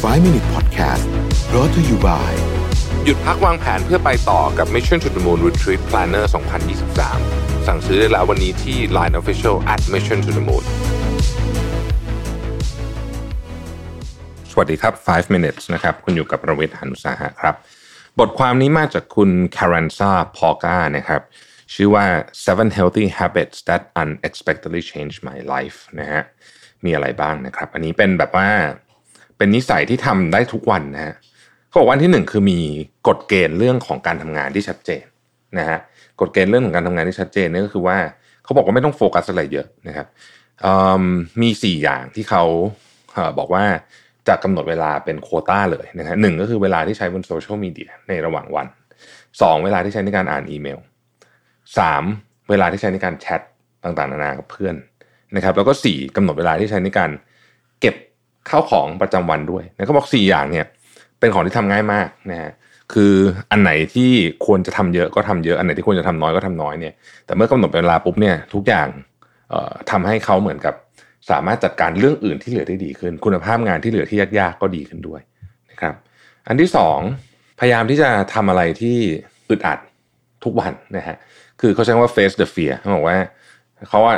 5 Minute Podcast brought to you by หยุดพักวางแผนเพื่อไปต่อกับ Mission to the Moon Retreat Planner 2023 สั่งซื้อได้แล้ววันนี้ที่ Line Official at Mission to the Moon สวัสดีครับ 5 minutes นะครับ คุณอยู่กับประวิทย์หันุสาหะครับ บทความนี้มาจากคุณ Karanza p o g a นะครับ ชื่อว่า seven healthy habits that unexpectedly change my life นะฮะ มีอะไรบ้างนะครับ อันนี้เป็นแบบว่า เป็นนิสัยที่ทำได้ทุกวันนะฮะเขาบอกวันที่หนึ่งคือมีกฎเกณฑ์เรื่องของการทำงานที่ชัดเจนนะฮะกฎเกณฑ์เรื่องของการทำงานที่ชัดเจนนี่ก็คือว่าเขาบอกว่าไม่ต้องโฟกัสอะไรเยอะนะครับมีสี่อย่างที่เขาบอกว่าจะกำหนดเวลาเป็นโคต้าเลยนะฮะหนึ่งก็คือเวลาที่ใช้บนโซเชียลมีเดียในระหว่างวันสองเวลาที่ใช้ในการอ่านอีเมลสามเวลาที่ใช้ในการแชทต่างๆ นานากับเพื่อนนะครับ แล้วก็สี่กำหนดเวลาที่ใช้ในการเก็บ ข้าวของประจำวันด้วยนะเขาบอกสี่อย่างเนี่ยเป็นของที่ทำง่ายมากนะฮะคืออันไหนที่ควรจะทำเยอะก็ทำเยอะอันไหนที่ควรจะทำน้อยก็ทำน้อยเนี่ยแต่เมื่อกำหนดเวลาปุ๊บเนี่ยทุกอย่างทำให้เขาเหมือนกับสามารถจัดการเรื่องอื่นที่เหลือได้ดีขึ้น คุณภาพงานที่เหลือที่ยากๆก็ดีขึ้นด้วยนะครับ อันที่สองพยายามที่จะทำอะไรที่อึดอัดทุกวันนะฮะคือเขาใช้ว่า face the fear เขาบอกว่าเขาว่า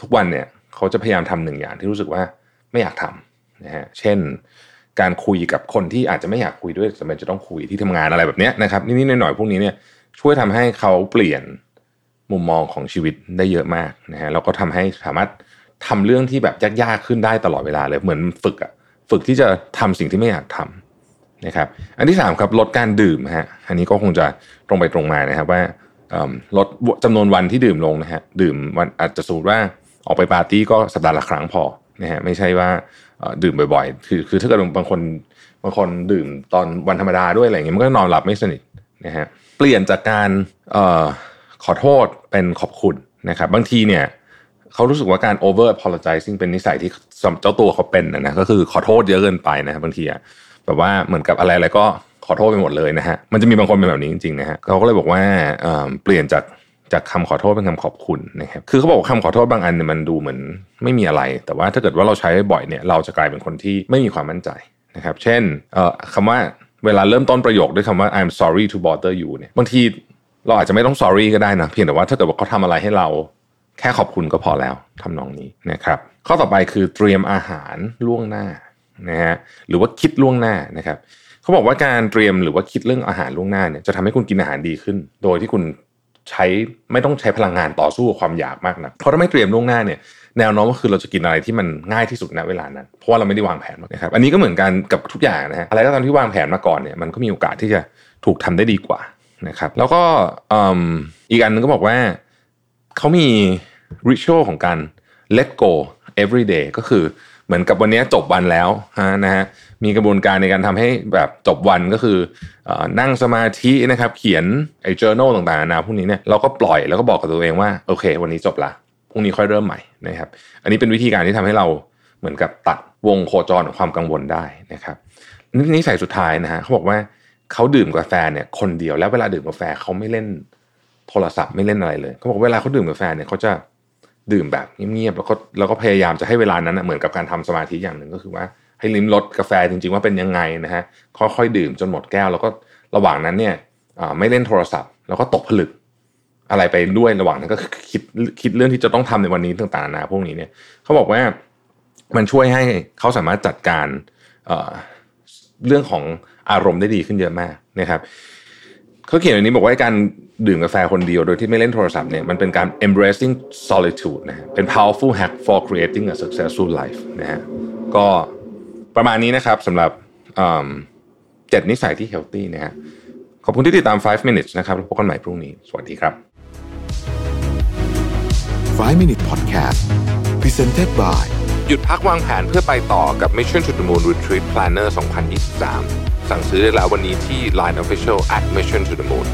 ทุกวันเนี่ยเขาจะพยายามทำหนึ่งอย่างที่รู้สึกว่า ไม่อยากทำนะฮะเช่นการคุยกับคนที่อาจจะไม่อยากคุยด้วยจำเป็นจะต้องคุยที่ทำงานอะไรแบบนี้นะครับนิดๆหน่อยๆพวกนี้เนี่ยช่วยทำให้เขาเปลี่ยนมุมมองของชีวิตได้เยอะมากนะฮะแล้วก็ทำให้สามารถทำเรื่องที่แบบยากๆขึ้นได้ตลอดเวลาเลยเหมือนฝึกอะฝึกที่จะทำสิ่งที่ไม่อยากทำนะครับ อันที่3ครับลดการดื่มฮะอันนี้ก็คงจะตรงไปตรงมานะครับว่าลดจำนวนวันที่ดื่มลงนะฮะดื่มวันอาจจะสูตรว่าออกไปปาร์ตี้ก็สัปดาห์ละครั้งพอ นะฮะไม่ใช่ว่าดื่มบ่อยๆ คือคือถ้าเกิดบางคนบางคนดื่มตอนวันธรรมดาด้วยอะไรเงี้ยมันก็นอนหลับไม่สนิทนะฮะเปลี่ยนจากการออขอโทษเป็นขอบคุณนะครับบางทีเนี่ยเขารู้สึกว่าการ over apologizing เป็นนิสัยที่เจ้าตัวเขาเป็นนะก็คือขอโทษเยอะเกินไปนะบบางทีอะแบบว่าเหมือนกับอะไรอะไรก็ขอโทษไปหมดเลยนะฮะมันจะมีบางคนเป็นแบบนี้จริงๆนะฮะเขาก็เลยบอกว่าเปลี่ยนจาก จากคำขอโทษเป็นคำขอบคุณนะครับคือเขาบอกว่าคำขอโทษบางอันเนี่ยมันดูเหมือนไม่มีอะไร แต่ว่าถ้าเกิดว่าเราใช้บ่อยเนี่ยเราจะกลายเป็นคนที่ไม่มีความมั่นใจนะครับ เช่นคำว่าเวลาเริ่มต้นประโยคด้วยคำว่า I'm sorry to bother you เนี่ยบางทีเราอาจจะไม่ต้อง sorry ก็ได้นะเพียงแต่ว่าถ้าเกิดว่าเขาทำอะไรให้เราแค่ขอบคุณก็พอแล้วทำนองนี้นะครับ ข้อต่อไปคือเตรียมอาหารล่วงหน้านะฮะหรือว่าคิดล่วงหน้านะครับเขาบอกว่าการเตรียมหรือว่าคิดเรื่องอาหารล่วงหน้าเนี่ยจะทำให้คุณกินอาหารดีขึ้น โดยที่คุณ ใช้ไม่ต้องใช้พลังงานต่อสู้กับความอยากมากนะเพราะถ้าไม่เตรียมล่วงหน้าเนี่ยแนวโน้มก็คือเราจะกินอะไรที่มันง่ายที่สุดณเวลานั้น เพราะว่าเราไม่ได้วางแผนนะครับอันนี้ก็เหมือนกันกับทุกอย่างนะฮะอะไรก็ตามที่วางแผนมาก่อนเนี่ยมันก็มีโอกาสที่จะถูกทำได้ดีกว่านะครับแล้วก็อีกอันนึงก็บอกว่าเขามีริช a l ของการ let go every day ก็คือ เหมือนกับวันนี้จบวันแล้วนะฮะมีกระบวนการในการทำให้แบบจบวันก็คืออนั่งสมาธินะครับเขียนไอ้ journal ต่างๆนะพวกนี้เนี่ยเราก็ปล่อยแล้วก็บอกกับตัวเองว่าโอเค วันนี้จบละพรุ่งนี้ค่อยเริ่มใหม่นะครับ อันนี้เป็นวิธีการที่ทำให้เราเหมือนกับตัดวงโคจรของความกังวลได้นะครับนี่ใส่สุดท้ายนะฮะเขาบอกว่าเขาดื่มกาแฟเนี่ยคนเดียวแล้วเวลาดื่มกาแฟเขาไม่เล่นโทรศัพท์ไม่เล่นอะไรเลยเขาบอกเวลาเขาดื่มกาแฟเนี่ยเขาจะ ดื่มแบบเงียบๆแล้วก็แล้วก็พยายามจะให้เวลานั้นนะเหมือนกับการทำสมาธิอย่างหนึ่งก็คือว่าให้ลิ้มรสกาแฟจริงๆว่าเป็นยังไงนะฮะค่อยๆดื่มจนหมดแก้ว แล้วก็ระหว่างนั้นเนี่ยไม่เล่นโทรศัพท์ แล้วก็ตกผลึกอะไรไปด้วยระหว่างนั้นก็คิดคิดเรื่องที่จะต้องทำในวันนี้ต่างๆนะพวกนี้เนี่ยเขาบอกว่ามันช่วยให้เขาสามารถจัดการเเรื่องของอารมณ์ได้ดีขึ้นเยอะมากนะครับ เขาเขียนอันนี้บอกว่าการดื่มกาแฟคนเดียวโดยที่ไม่เล่นโทรศัพท์เนี่ยมันเป็นการ embracing solitude นะเป็น powerful hack for creating a successful life นะฮะก็ประมาณนี้นะครับสำหรับเจ็ดนิสัยที่ healthy นะฮะขอบคุณที่ติดตาม 5 minutes นะครับพบกันใหม่พรุ่งนี้ สวัสดีครับ 5 Minute Podcast Presented by หยุดพักวางแผนเพื่อไปต่อกับ Mission to the Moon Retreat Planner 2023 สั่งซื้อได้แล้ววันนี้ที่ Line Official at Mission to the Moon